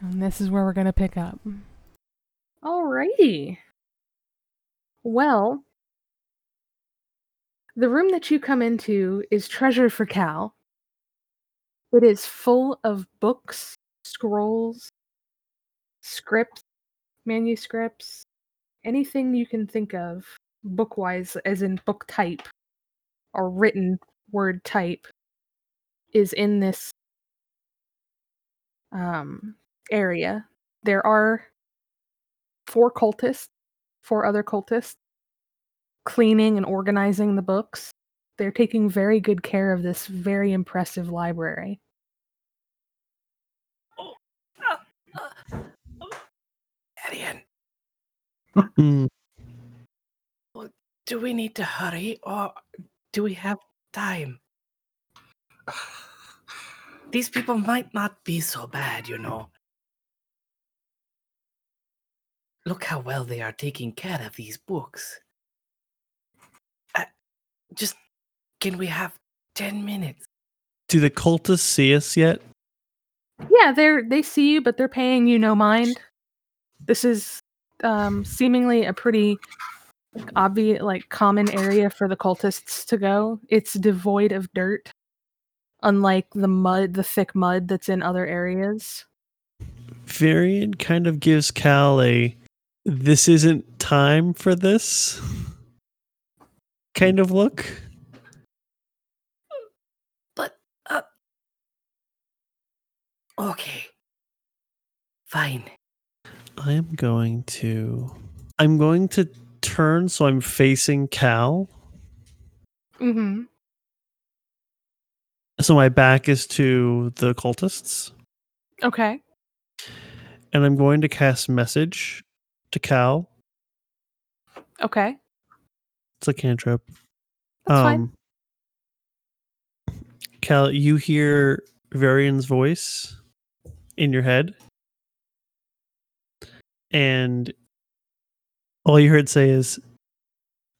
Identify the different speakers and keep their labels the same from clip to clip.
Speaker 1: And this is where we're going to pick up. Alrighty. Well, the room that you come into is treasure for Cal. It is full of books, scrolls, scripts, manuscripts, anything you can think of, book wise, as in book type or written word type, is in this um, area. There are four cultists, four other cultists, cleaning and organizing the books. They're taking very good care of this very impressive library.
Speaker 2: Varian,
Speaker 3: Hmm.
Speaker 2: do we need to hurry or do we have time? These people might not be so bad, you know. Look how well they are taking care of these books. Uh, just, can we have 10 minutes?
Speaker 3: Do the cultists see us yet?
Speaker 1: Yeah, they're they see you, but they're paying you no mind. This is um, seemingly a pretty obvious, like common area for the cultists to go. It's devoid of dirt, unlike the mud, the thick mud that's in other areas.
Speaker 3: Varian kind of gives Cal a this isn't time for this kind of look.
Speaker 2: But, uh. Okay. Fine.
Speaker 3: I am going to I'm going to turn so I'm facing Cal.
Speaker 1: Mm-hmm.
Speaker 3: So my back is to the cultists.
Speaker 1: Okay.
Speaker 3: And I'm going to cast message to Cal.
Speaker 1: Okay.
Speaker 3: It's a cantrip.
Speaker 1: That's fine.
Speaker 3: Um, Cal, you hear Varian's voice in your head. And all you heard say is,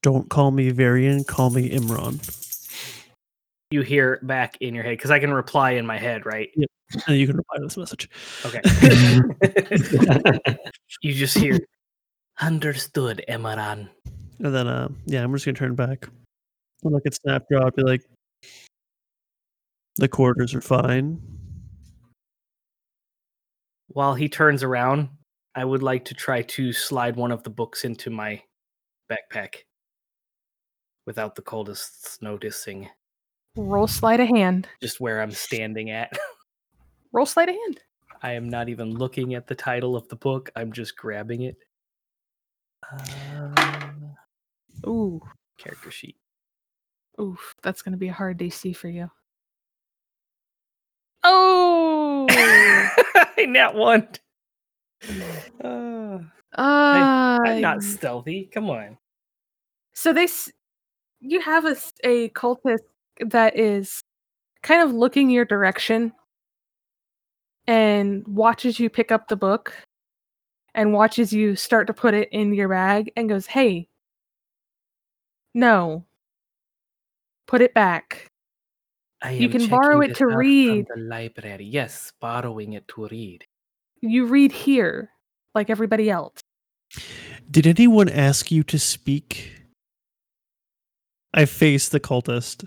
Speaker 3: Don't call me Varian, call me Imran.
Speaker 2: You hear back in your head, because I can reply in my head, right?
Speaker 3: Yep. And you can reply to this message.
Speaker 2: Okay. you just hear, understood, Emaran.
Speaker 3: And then, uh, yeah, I'm just gonna turn back. I'll look at Snapjaw, be like, the quarters are fine.
Speaker 2: While he turns around, I would like to try to slide one of the books into my backpack without the coldest noticing
Speaker 1: Roll sleight of hand.
Speaker 2: just where I'm standing at.
Speaker 1: Roll sleight of hand.
Speaker 2: I am not even looking at the title of the book, I'm just grabbing it. Um,
Speaker 1: Ooh.
Speaker 2: character sheet.
Speaker 1: Oof. That's gonna be a hard DC for you. Oh.
Speaker 2: Not one. Uh,
Speaker 1: Uh,
Speaker 2: I'm not stealthy. Come on.
Speaker 1: So they, you have a, a cultist that is kind of looking your direction and watches you pick up the book and watches you start to put it in your bag and goes, "Hey, no, put it back."
Speaker 2: I
Speaker 1: You can borrow it to
Speaker 2: this out from
Speaker 1: read.
Speaker 2: The library. Yes, borrowing it to read.
Speaker 1: You read here, like everybody else.
Speaker 3: Did anyone ask you to speak? I face the cultist.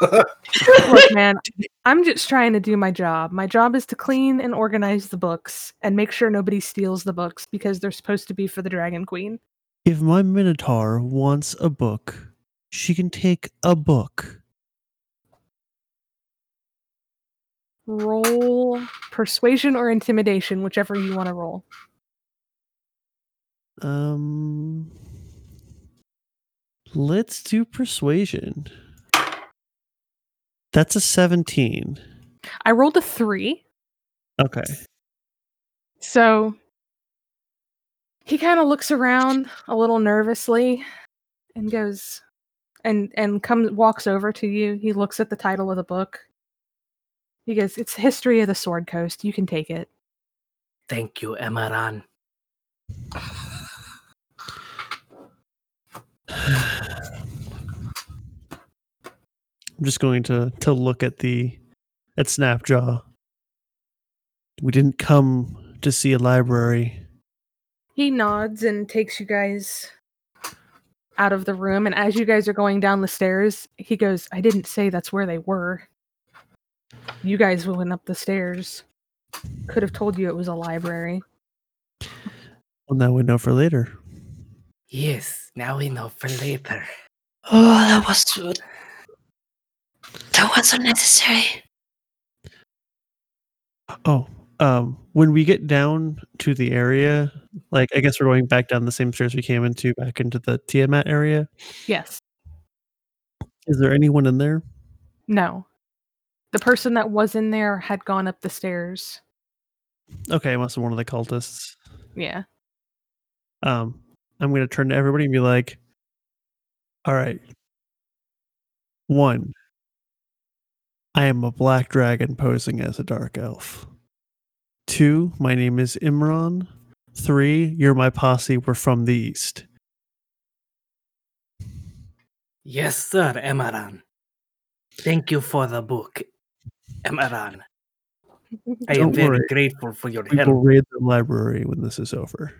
Speaker 1: Look, man, I'm just trying to do my job. My job is to clean and organize the books and make sure nobody steals the books because they're supposed to be for the Dragon Queen.
Speaker 3: If my Minotaur wants a book, she can take a book.
Speaker 1: Roll persuasion or intimidation, whichever you want to roll.
Speaker 3: Um, Let's do persuasion. That's a 17.
Speaker 1: I rolled a three.
Speaker 3: Okay.
Speaker 1: So he kind of looks around a little nervously and goes and and comes walks over to you. He looks at the title of the book. He goes, "It's History of the Sword Coast. You can take it."
Speaker 2: Thank you, Emaran.
Speaker 3: I'm just going to to look at the at Snapjaw. We didn't come to see a library.
Speaker 1: He nods and takes you guys out of the room and as you guys are going down the stairs, he goes, "I didn't say that's where they were. You guys went up the stairs. Could have told you it was a library."
Speaker 3: Well, now we know for later.
Speaker 2: Yes, now we know for later.
Speaker 4: Oh, that was that was unnecessary.
Speaker 3: Oh, um, when we get down to the area, like I guess we're going back down the same stairs we came into, back into the Tiamat area.
Speaker 1: Yes.
Speaker 3: Is there anyone in there?
Speaker 1: No. The person that was in there had gone up the stairs.
Speaker 3: Okay, must have one of the cultists.
Speaker 1: Yeah.
Speaker 3: Um, I'm gonna turn to everybody and be like, "All right, one, I am a black dragon posing as a dark elf. Two, my name is Imran. Three, you're my posse. We're from the east.
Speaker 2: Yes, sir, Emaran. Thank you for the book, Emaran. I am very
Speaker 3: worry.
Speaker 2: grateful for your help.
Speaker 3: raid the library when this is over.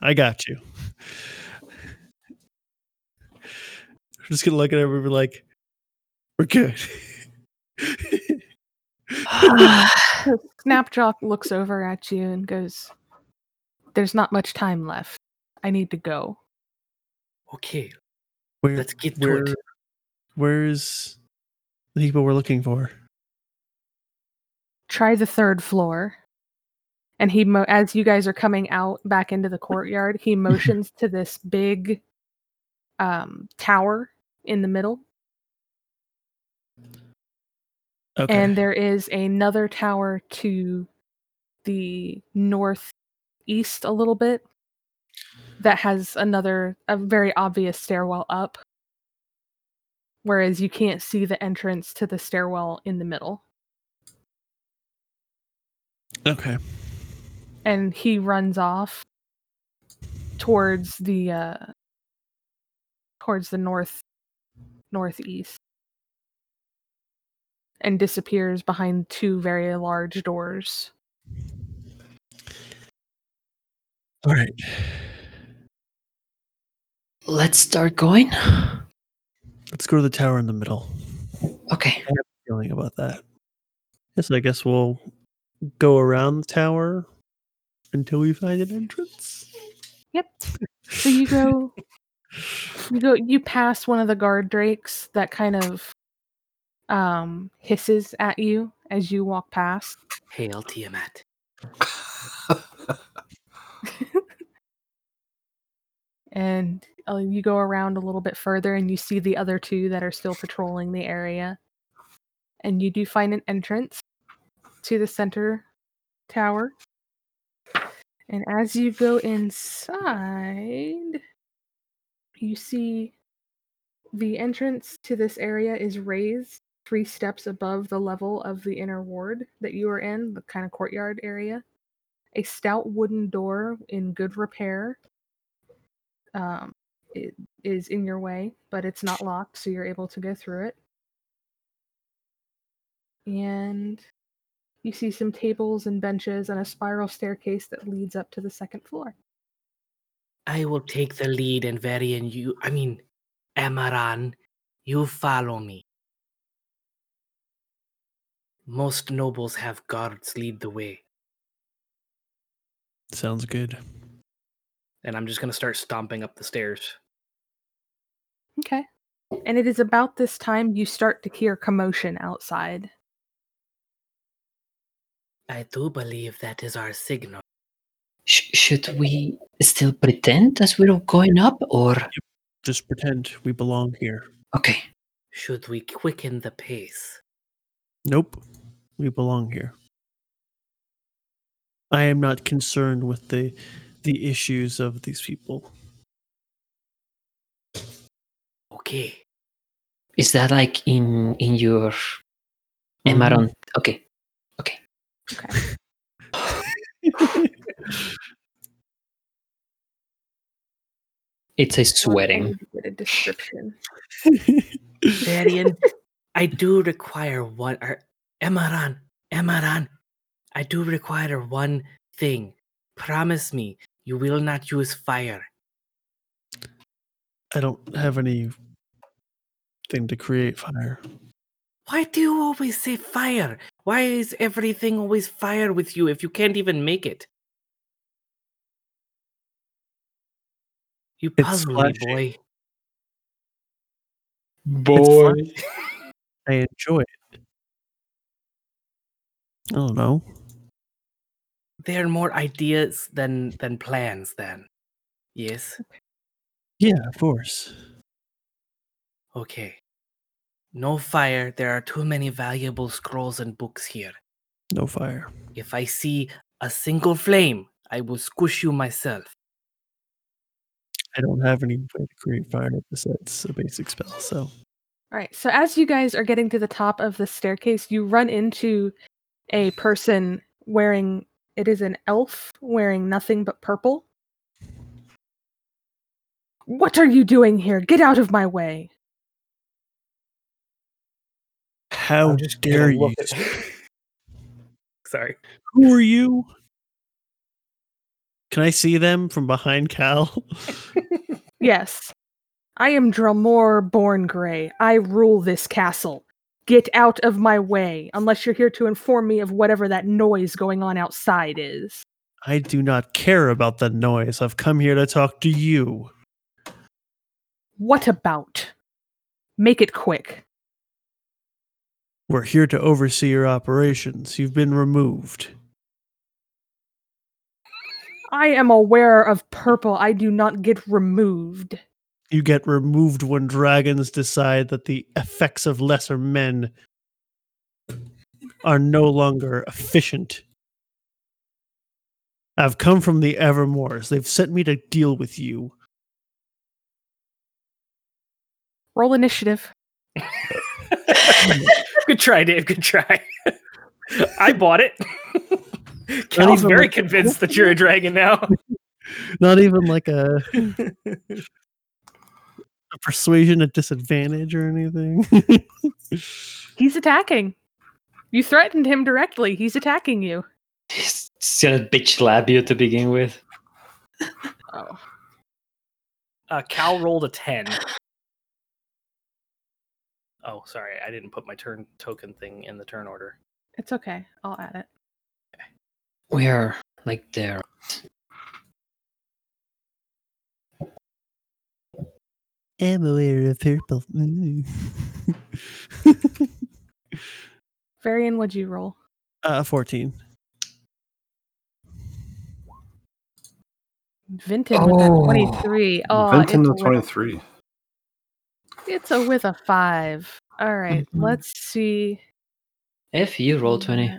Speaker 3: I got you. I'm just gonna look at everybody be like, "We're good."
Speaker 1: Snapjaw looks over at you and goes, There's not much time left. I need to go.
Speaker 2: Okay,
Speaker 3: Where,
Speaker 2: let's get to
Speaker 3: where,
Speaker 2: it.
Speaker 3: where's the people we're looking for?
Speaker 1: Try the third floor. And he, mo- as you guys are coming out back into the courtyard, he motions to this big um, tower in the middle.
Speaker 3: Okay.
Speaker 1: And there is another tower to the northeast a little bit that has another, a very obvious stairwell up. Whereas you can't see the entrance to the stairwell in the middle.
Speaker 3: okay.
Speaker 1: And he runs off towards the, uh, towards the north, northeast. And disappears behind two very large doors.
Speaker 3: All right.
Speaker 4: Let's start going.
Speaker 3: Let's go to the tower in the middle.
Speaker 4: Okay.
Speaker 3: I have a Feeling about that. Yes, I guess we'll go around the tower until we find an entrance.
Speaker 1: Yep. So you go you go you pass one of the guard drakes that kind of um hisses at you as you walk past.
Speaker 2: Hail Tiamat.
Speaker 1: And uh, you go around a little bit further and you see the other two that are still patrolling the area. And you do find an entrance to the center tower. And as you go inside, you see the entrance to this area is raised three steps above the level of the inner ward that you are in, the kind of courtyard area. A stout wooden door in good repair um, it is in your way, but it's not locked, so you're able to go through it. And you see some tables and benches and a spiral staircase that leads up to the second floor.
Speaker 2: I will take the lead and Varian, you, I mean, Emaran, you follow me. Most nobles have guards lead the way.
Speaker 3: Sounds good.
Speaker 2: And I'm just going to start stomping up the stairs.
Speaker 1: Okay. And it is about this time you start to hear commotion outside.
Speaker 2: I do believe that is our signal.
Speaker 4: Sh- should we still pretend as we're going up, or
Speaker 3: Just pretend we belong here.
Speaker 4: okay?
Speaker 2: Should we quicken the pace?
Speaker 3: Nope. We belong here. I am not concerned with the the issues of these people.
Speaker 2: Okay.
Speaker 4: Is that like in in your Emaron? Mm-hmm. Okay, okay. Okay. it's a sweating.
Speaker 1: Get a description.
Speaker 2: Varian, I do require one. Or Emaran, Emaran, I do require one thing. Promise me you will not use fire.
Speaker 3: I don't have any thing to create fire.
Speaker 2: Why do you always say fire? Why is everything always fire with you if you can't even make it? You puzzle me, boy.
Speaker 4: Boy.
Speaker 3: I enjoy it. I don't know.
Speaker 2: They're more ideas than than plans. Then, yes.
Speaker 3: Yeah, of course.
Speaker 2: Okay. No fire. There are too many valuable scrolls and books here.
Speaker 3: No fire.
Speaker 2: If I see a single flame, I will squish you myself.
Speaker 3: I don't have any way to create fire besides a basic spell, so
Speaker 1: All right. So as you guys are getting to the top of the staircase, you run into a person wearing it is an elf wearing nothing but purple. What are you doing here? Get out of my way.
Speaker 3: how
Speaker 2: I'm just
Speaker 3: dare you?
Speaker 2: Sorry.
Speaker 3: Who are you? Can I see them from behind Cal?
Speaker 1: Yes. I am Drelmore Born Grey. I rule this castle. Get out of my way, unless you're here to inform me of whatever that noise going on outside is.
Speaker 3: I do not care about the noise. I've come here to talk to you.
Speaker 1: What about? Make it quick.
Speaker 3: We're here to oversee your operations. You've been removed.
Speaker 1: I am aware of purple. I do not get removed.
Speaker 3: You get removed when dragons decide that the effects of lesser men are no longer efficient. I've come from the Evermores. They've sent me to deal with you.
Speaker 1: Roll initiative.
Speaker 2: Good try, Dave. Good try. I bought it. Cal's
Speaker 3: even
Speaker 2: very
Speaker 3: like-
Speaker 2: convinced that you're a dragon now.
Speaker 3: Not even like a, a persuasion at disadvantage or anything.
Speaker 1: He's attacking. You threatened him directly. He's attacking you.
Speaker 4: He's gonna bitch slap you to begin with.
Speaker 1: Oh.
Speaker 2: Uh, Cal rolled a 10. Oh, sorry. I didn't put my turn token thing in the turn order.
Speaker 1: It's okay. I'll add it.
Speaker 4: We're like there.
Speaker 3: I'm aware of purple.
Speaker 1: Varian, what'd you roll?
Speaker 3: uh, 14.
Speaker 1: Vinton with that
Speaker 4: Oh.
Speaker 1: 23. Oh,
Speaker 5: Vinton
Speaker 1: it's
Speaker 5: the
Speaker 1: with a-
Speaker 5: 23.
Speaker 1: It's a with a five. All right,
Speaker 4: Mhm.
Speaker 1: let's see.
Speaker 4: If you roll twenty.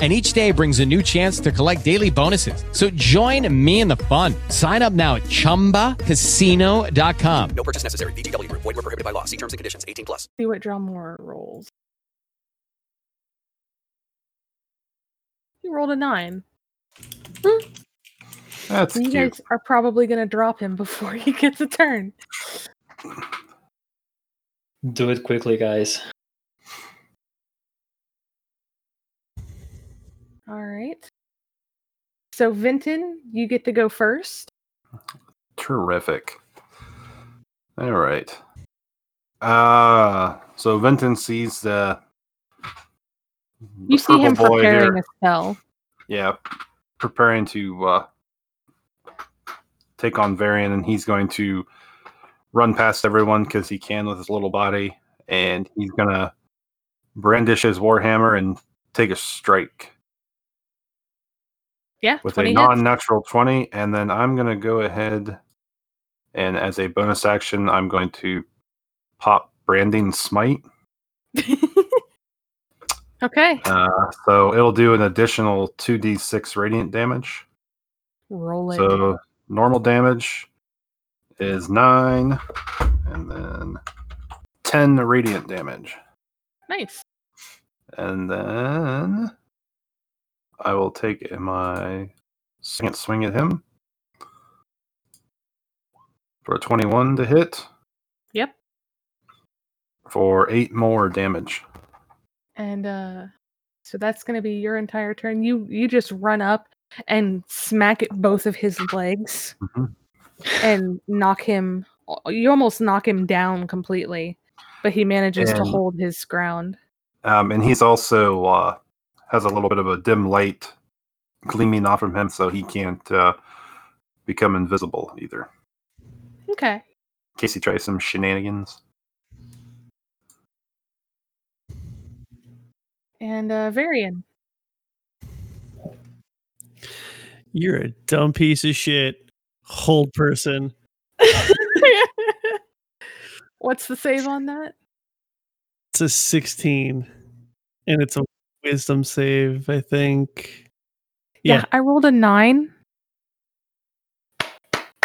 Speaker 6: And each day brings a new chance to collect daily bonuses. So join me in the fun. Sign up now at chumbacasino.com.
Speaker 7: No purchase necessary. VGW Group. Void were prohibited by law. See terms and conditions. 18 plus.
Speaker 1: see what Drummore rolls. He rolled a nine. Hmm.
Speaker 5: That's
Speaker 1: So you
Speaker 5: cute.
Speaker 1: guys are probably gonna drop him before he gets a turn.
Speaker 4: Do it quickly, guys.
Speaker 1: All right. So Vinton, you get to go first.
Speaker 5: Terrific. All right. Uh so Vinton sees the,
Speaker 1: You see him preparing
Speaker 5: here.
Speaker 1: a spell.
Speaker 5: Yeah, preparing to uh, take on Varian, and he's going to run past everyone because he can with his little body, and he's gonna brandish his warhammer and take a strike
Speaker 1: Yeah,
Speaker 5: with a non-natural twenty, and then I'm gonna go ahead and as a bonus action, I'm going to pop branding smite.
Speaker 1: Okay.
Speaker 5: Uh, so it'll do an additional 2d6 radiant damage.
Speaker 1: Roll it.
Speaker 5: So normal damage is nine, and then 10 radiant damage.
Speaker 1: nice.
Speaker 5: And then I will take my second swing at him for a 21 to hit
Speaker 1: Yep.
Speaker 5: for eight more damage.
Speaker 1: And uh so that's gonna be your entire turn. You you just run up and smack at both of his legs
Speaker 5: Mhm.
Speaker 1: and knock him you almost knock him down completely, but he manages to hold his ground.
Speaker 5: Um, and he's also uh, has a little bit of a dim light gleaming off from him, so he can't uh, become invisible either.
Speaker 1: Okay.
Speaker 5: In case he tries some shenanigans.
Speaker 1: And uh Varian.
Speaker 3: You're a dumb piece of shit. Hold person.
Speaker 1: What's the save on that?
Speaker 3: It's a 16. And it's a wisdom save, I think.
Speaker 1: Yeah,
Speaker 3: Yeah.
Speaker 1: I rolled a nine.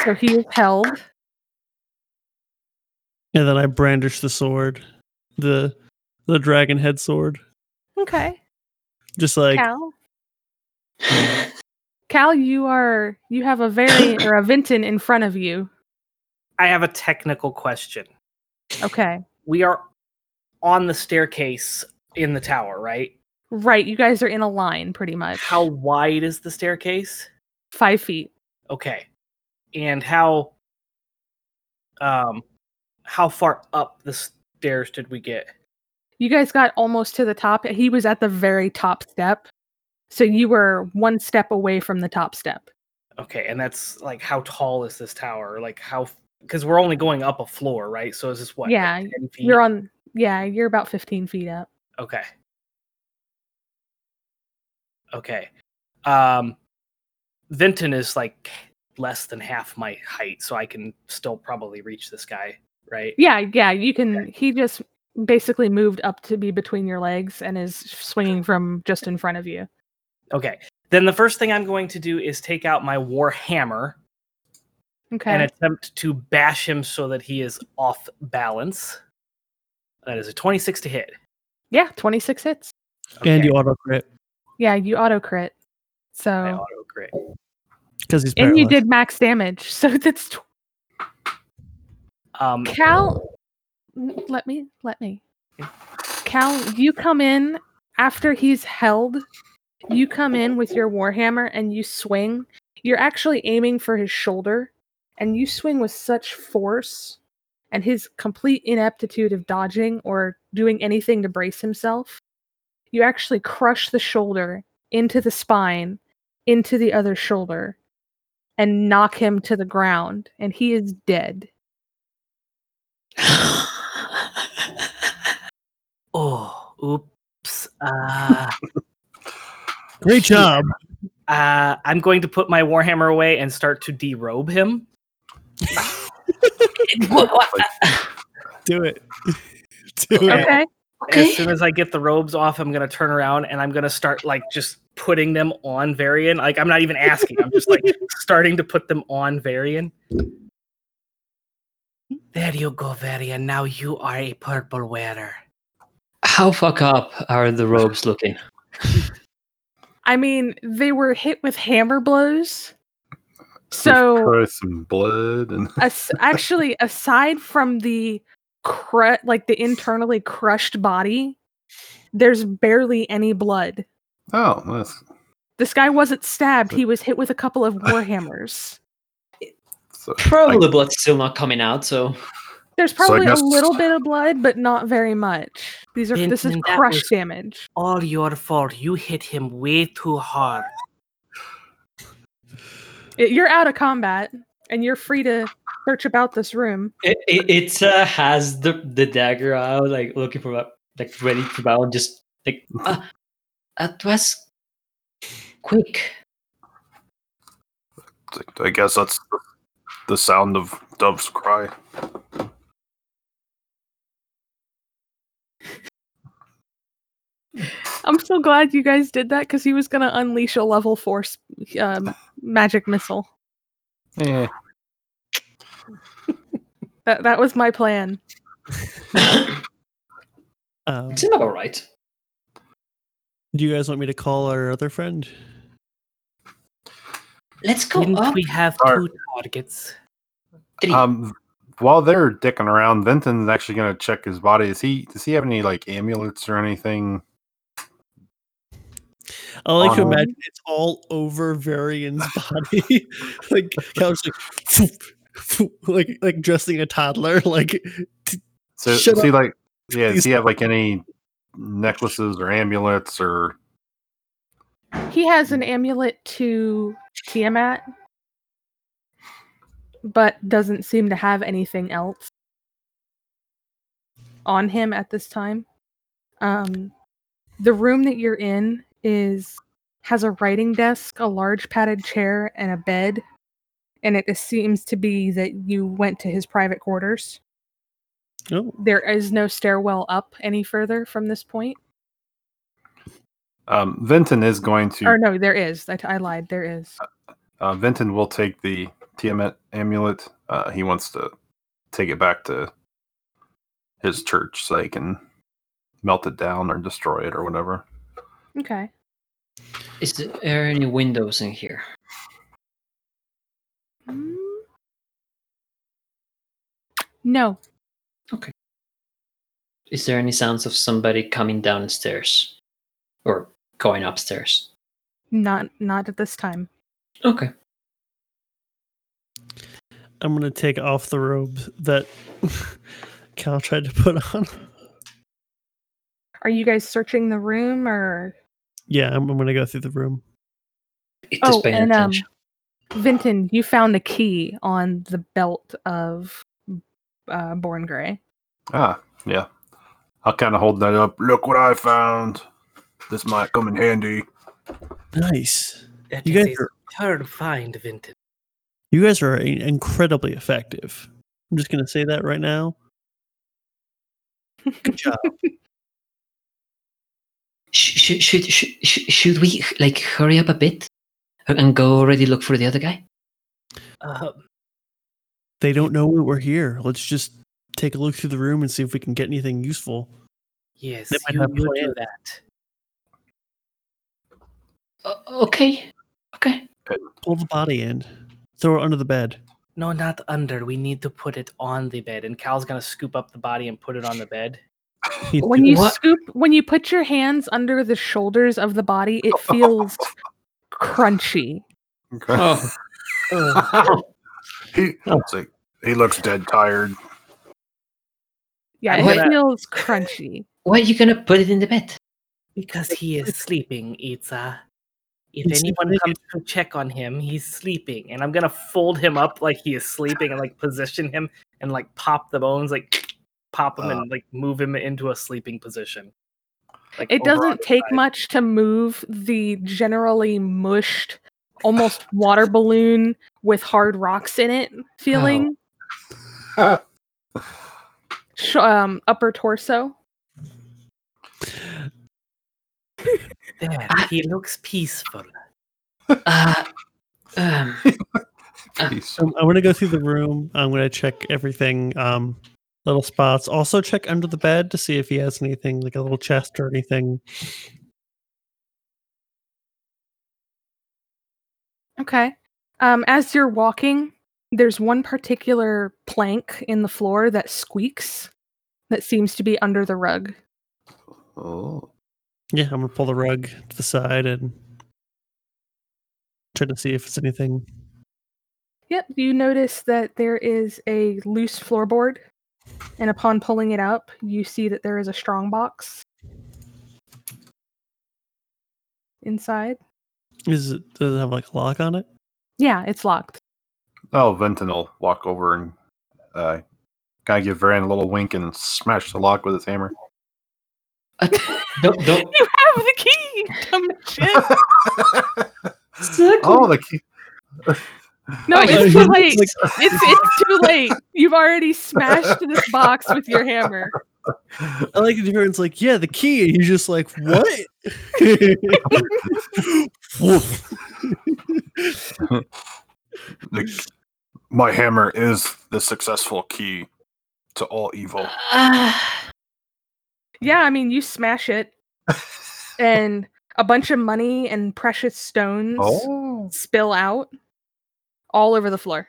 Speaker 1: So he is held.
Speaker 3: And then I brandish the sword. The the dragon head sword.
Speaker 1: Okay.
Speaker 3: Just like
Speaker 1: Cal. Cal, you are you have a very or a Vinton in front of you.
Speaker 2: I have a technical question.
Speaker 1: Okay.
Speaker 2: We are on the staircase in the tower, right?
Speaker 1: Right, you guys are in a line pretty much.
Speaker 2: How wide is the staircase?
Speaker 1: Five feet.
Speaker 2: Okay. And how um how far up the stairs did we get?
Speaker 1: You guys got almost to the top. He was at the very top step. So you were one step away from the top step.
Speaker 2: Okay, and that's like how tall is this tower? Like how because we're only going up a floor, right? So is this what? like
Speaker 1: yeah,
Speaker 2: 10 feet?
Speaker 1: you're on yeah, you're about 15 feet up.
Speaker 2: Okay. Okay. Um Vinton is like less than half my height, so I can still probably reach this guy, right?
Speaker 1: Yeah, yeah, you can he just basically moved up to be between your legs and is swinging from just in front of you.
Speaker 2: Okay. Then the first thing I'm going to do is take out my war hammer
Speaker 1: Okay.
Speaker 2: and attempt to bash him so that he is off balance. That is a 26 to hit.
Speaker 1: yeah, 26 hits.
Speaker 3: and you auto crit
Speaker 1: Yeah, you auto crit.
Speaker 2: I
Speaker 1: So
Speaker 2: auto crit.
Speaker 3: because he's
Speaker 1: and you did max damage. So that's tw-
Speaker 2: Um
Speaker 1: Cal let me let me. Cal, you come in after he's held. You come in with your warhammer and you swing. You're actually aiming for his shoulder and you swing with such force and his complete ineptitude of dodging or doing anything to brace himself. You actually crush the shoulder into the spine, into the other shoulder and knock him to the ground and he is dead.
Speaker 2: Oh, oops. Uh
Speaker 3: Great job.
Speaker 2: Uh, I'm going to put my warhammer away and start to derobe him.
Speaker 3: Do it. Do it.
Speaker 1: Okay.
Speaker 2: As soon as I get the robes off, I'm gonna turn around and I'm gonna start like just putting them on Varian. Like I'm not even asking. I'm just like starting to put them on Varian. Hmm? There you go, Varian. Now you are a purple wearer.
Speaker 4: How fuck up are the robes looking?
Speaker 1: I mean, they were hit with hammer blows. So,
Speaker 5: some blood and
Speaker 1: as- actually, aside from the cru- like the internally crushed body, there's barely any blood.
Speaker 5: oh, that's
Speaker 1: This guy wasn't stabbed; he was hit with a couple of war hammers.
Speaker 5: so,
Speaker 4: Probably the blood's still not coming out, so
Speaker 1: There's
Speaker 5: So
Speaker 1: probably
Speaker 5: guess-
Speaker 1: a little bit of blood, but not very much. These are this is crush damage.
Speaker 2: All your fault. You hit him way too hard.
Speaker 1: It- you're out of combat, and you're free to search about this room.
Speaker 8: It, it, it's uh, has the the dagger out, like looking for a- like ready to bow, just like
Speaker 4: Uh, it was quick.
Speaker 5: I guess that's the, the sound of doves cry.
Speaker 1: I'm so glad you guys did that because he was gonna unleash a level four um, magic missile.
Speaker 5: Yeah.
Speaker 1: That that was my plan.
Speaker 3: Um,
Speaker 8: it's not all right.
Speaker 3: do you guys want me to call our other friend?
Speaker 4: Let's go
Speaker 2: Didn't
Speaker 4: up.
Speaker 2: we have
Speaker 5: Alright.
Speaker 2: two targets?
Speaker 5: Um, while they're dicking around, Vinton's actually going to check his body. Is he? Does he have any like amulets or anything?
Speaker 3: I like to
Speaker 5: Um,
Speaker 3: imagine it's all over Varian's body, like Cal's like, "Phoop, phoop," like like dressing a toddler. Like,
Speaker 5: So
Speaker 3: Shut
Speaker 5: does he
Speaker 3: up,
Speaker 5: like? Yeah, does he have like any necklaces or amulets or?
Speaker 1: He has an amulet to Tiamat, but doesn't seem to have anything else on him at this time. Um, the room that you're in is has a writing desk, a large padded chair, and a bed. And it seems to be that you went to his private quarters.
Speaker 3: oh,
Speaker 1: There is no stairwell up any further from this point.
Speaker 5: Um, Vinton is going to.
Speaker 1: Or no, there is. I, I lied. There is.
Speaker 5: Uh, Vinton will take the Tiamat amulet. Uh, he wants to take it back to his church so they can melt it down or destroy it or whatever.
Speaker 1: Okay.
Speaker 4: Is there any windows in here?
Speaker 1: Mm. No. Okay.
Speaker 4: Is there any sounds of somebody coming downstairs or going upstairs?
Speaker 1: Not not at this time.
Speaker 4: Okay.
Speaker 3: I'm gonna take off the robe that Cal tried to put on.
Speaker 1: Are you guys searching the room or
Speaker 3: Yeah, I'm, I'm gonna go through the room.
Speaker 4: It is
Speaker 1: Oh,
Speaker 4: paying
Speaker 1: and um
Speaker 4: attention.
Speaker 1: Vinton, you found a key on the belt of uh Born Grey.
Speaker 5: Ah, yeah. I'll kind of hold that up. Look what I found. This might come in handy.
Speaker 3: Nice.
Speaker 2: That
Speaker 3: You guys
Speaker 2: a
Speaker 3: are
Speaker 2: third find, Vinton.
Speaker 3: you guys are incredibly effective. I'm just gonna say that right now. Good job.
Speaker 4: Should, should, should, should, should we like hurry up a bit and go already look for the other guy?
Speaker 2: Uh,
Speaker 3: They don't know we're here. Let's just take a look through the room and see if we can get anything useful.
Speaker 2: yes,
Speaker 3: They might
Speaker 2: you,
Speaker 3: have
Speaker 2: do that.
Speaker 4: O- okay. Okay.
Speaker 3: Pull the body in. Throw it under the bed.
Speaker 2: No, not under. We need to put it on the bed. And Cal's gonna scoop up the body and put it on the bed.
Speaker 1: When you
Speaker 4: What?
Speaker 1: scoop when you put your hands under the shoulders of the body, it feels crunchy.
Speaker 5: Okay.
Speaker 4: Oh.
Speaker 5: he, let's he looks dead tired.
Speaker 1: Yeah,
Speaker 4: Wait.
Speaker 1: it feels crunchy.
Speaker 4: Why are you gonna put it in the bed?
Speaker 2: Because he is sleeping, Itza. If
Speaker 3: He's
Speaker 2: anyone
Speaker 3: sleeping.
Speaker 2: comes to check on him, he's sleeping. And I'm gonna fold him up like he is sleeping and like position him and like pop the bones, like pop him
Speaker 5: Uh.
Speaker 2: and like move him into a sleeping position. Like
Speaker 1: It doesn't take
Speaker 2: side.
Speaker 1: much to move the generally mushed, almost water balloon with hard rocks in it feeling sh- um, upper torso.
Speaker 2: There, he looks peaceful.
Speaker 4: Uh, um,
Speaker 5: Peace.
Speaker 3: Um, I'm gonna go through the room. I'm gonna check everything, um, little spots. Also check under the bed to see if he has anything like a little chest or anything.
Speaker 1: Okay. Um, as you're walking, there's one particular plank in the floor that squeaks that seems to be under the rug.
Speaker 5: Oh.
Speaker 3: Yeah, I'm gonna pull the rug to the side and try to see if it's anything.
Speaker 1: Yep, you notice that there is a loose floorboard And upon pulling it up, you see that there is a strong box inside.
Speaker 3: Is it does it have like a lock on it?
Speaker 1: Yeah, it's locked.
Speaker 5: Oh, Vinton will walk over and uh, kind of give Varian a little wink and smash the lock with his hammer.
Speaker 8: Don't, don't.
Speaker 1: You have the key, dumb shit.
Speaker 5: Oh, the key.
Speaker 1: No, it's too late. It's it's too late. You've already smashed this box with your hammer.
Speaker 3: I like the difference. Like, yeah, the key. And he's just like, what?
Speaker 5: The- my hammer is the successful key to all evil.
Speaker 1: Yeah, I mean, you smash it, and a bunch of money and precious stones
Speaker 5: Oh.
Speaker 1: spill out all over the floor.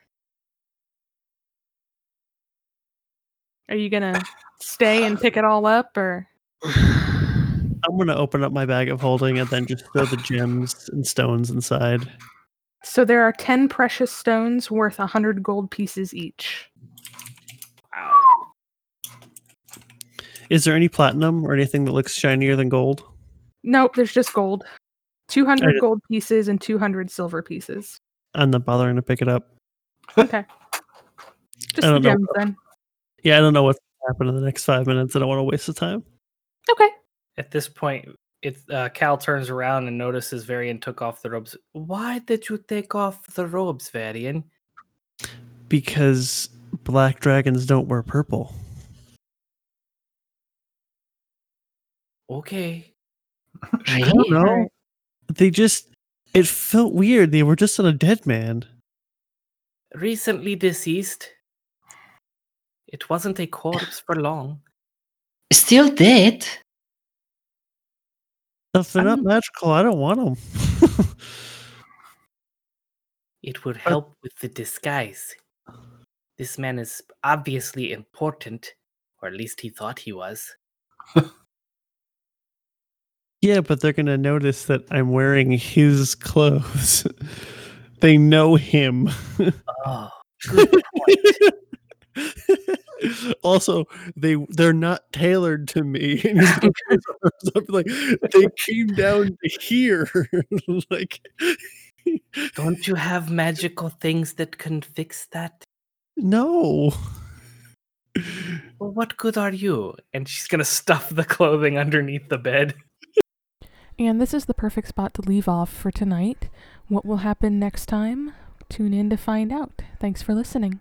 Speaker 1: Are you gonna stay and pick it all up, or
Speaker 3: I'm gonna open up my bag of holding and then just throw the gems and stones inside.
Speaker 1: so there are ten precious stones worth a hundred gold pieces each. Wow.
Speaker 3: Is there any platinum or anything that looks shinier than gold?
Speaker 1: Nope, there's just gold. Two hundred gold pieces and two hundred silver pieces.
Speaker 3: I'm not bothering to pick it up.
Speaker 1: Okay. Just the
Speaker 3: don't know.
Speaker 1: then.
Speaker 3: Yeah, I don't know what's gonna happen in the next five minutes. I don't want to waste the time.
Speaker 1: Okay.
Speaker 2: At this point, it uh, Cal turns around and notices Varian took off the robes. Why did you take off the robes, Varian?
Speaker 3: Because black dragons don't wear purple.
Speaker 2: Okay.
Speaker 3: I don't know. They just it felt weird. They were just on a dead man.
Speaker 2: Recently deceased. It wasn't a corpse for long.
Speaker 4: Still dead?
Speaker 3: If they're not magical, I don't want them.
Speaker 2: It would help with the disguise. This man is obviously important, or at least he thought he was.
Speaker 3: yeah, but they're gonna notice that I'm wearing his clothes. they know him.
Speaker 2: Oh,
Speaker 3: also, they they're not tailored to me. And he's gonna raise his arms up like they came down to here. like
Speaker 2: don't you have magical things that can fix that?
Speaker 3: no.
Speaker 2: Well, what good are you? And she's gonna stuff the clothing underneath the bed.
Speaker 9: And this is the perfect spot to leave off for tonight. What will happen next time? Tune in to find out. Thanks for listening.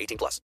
Speaker 7: 18 plus.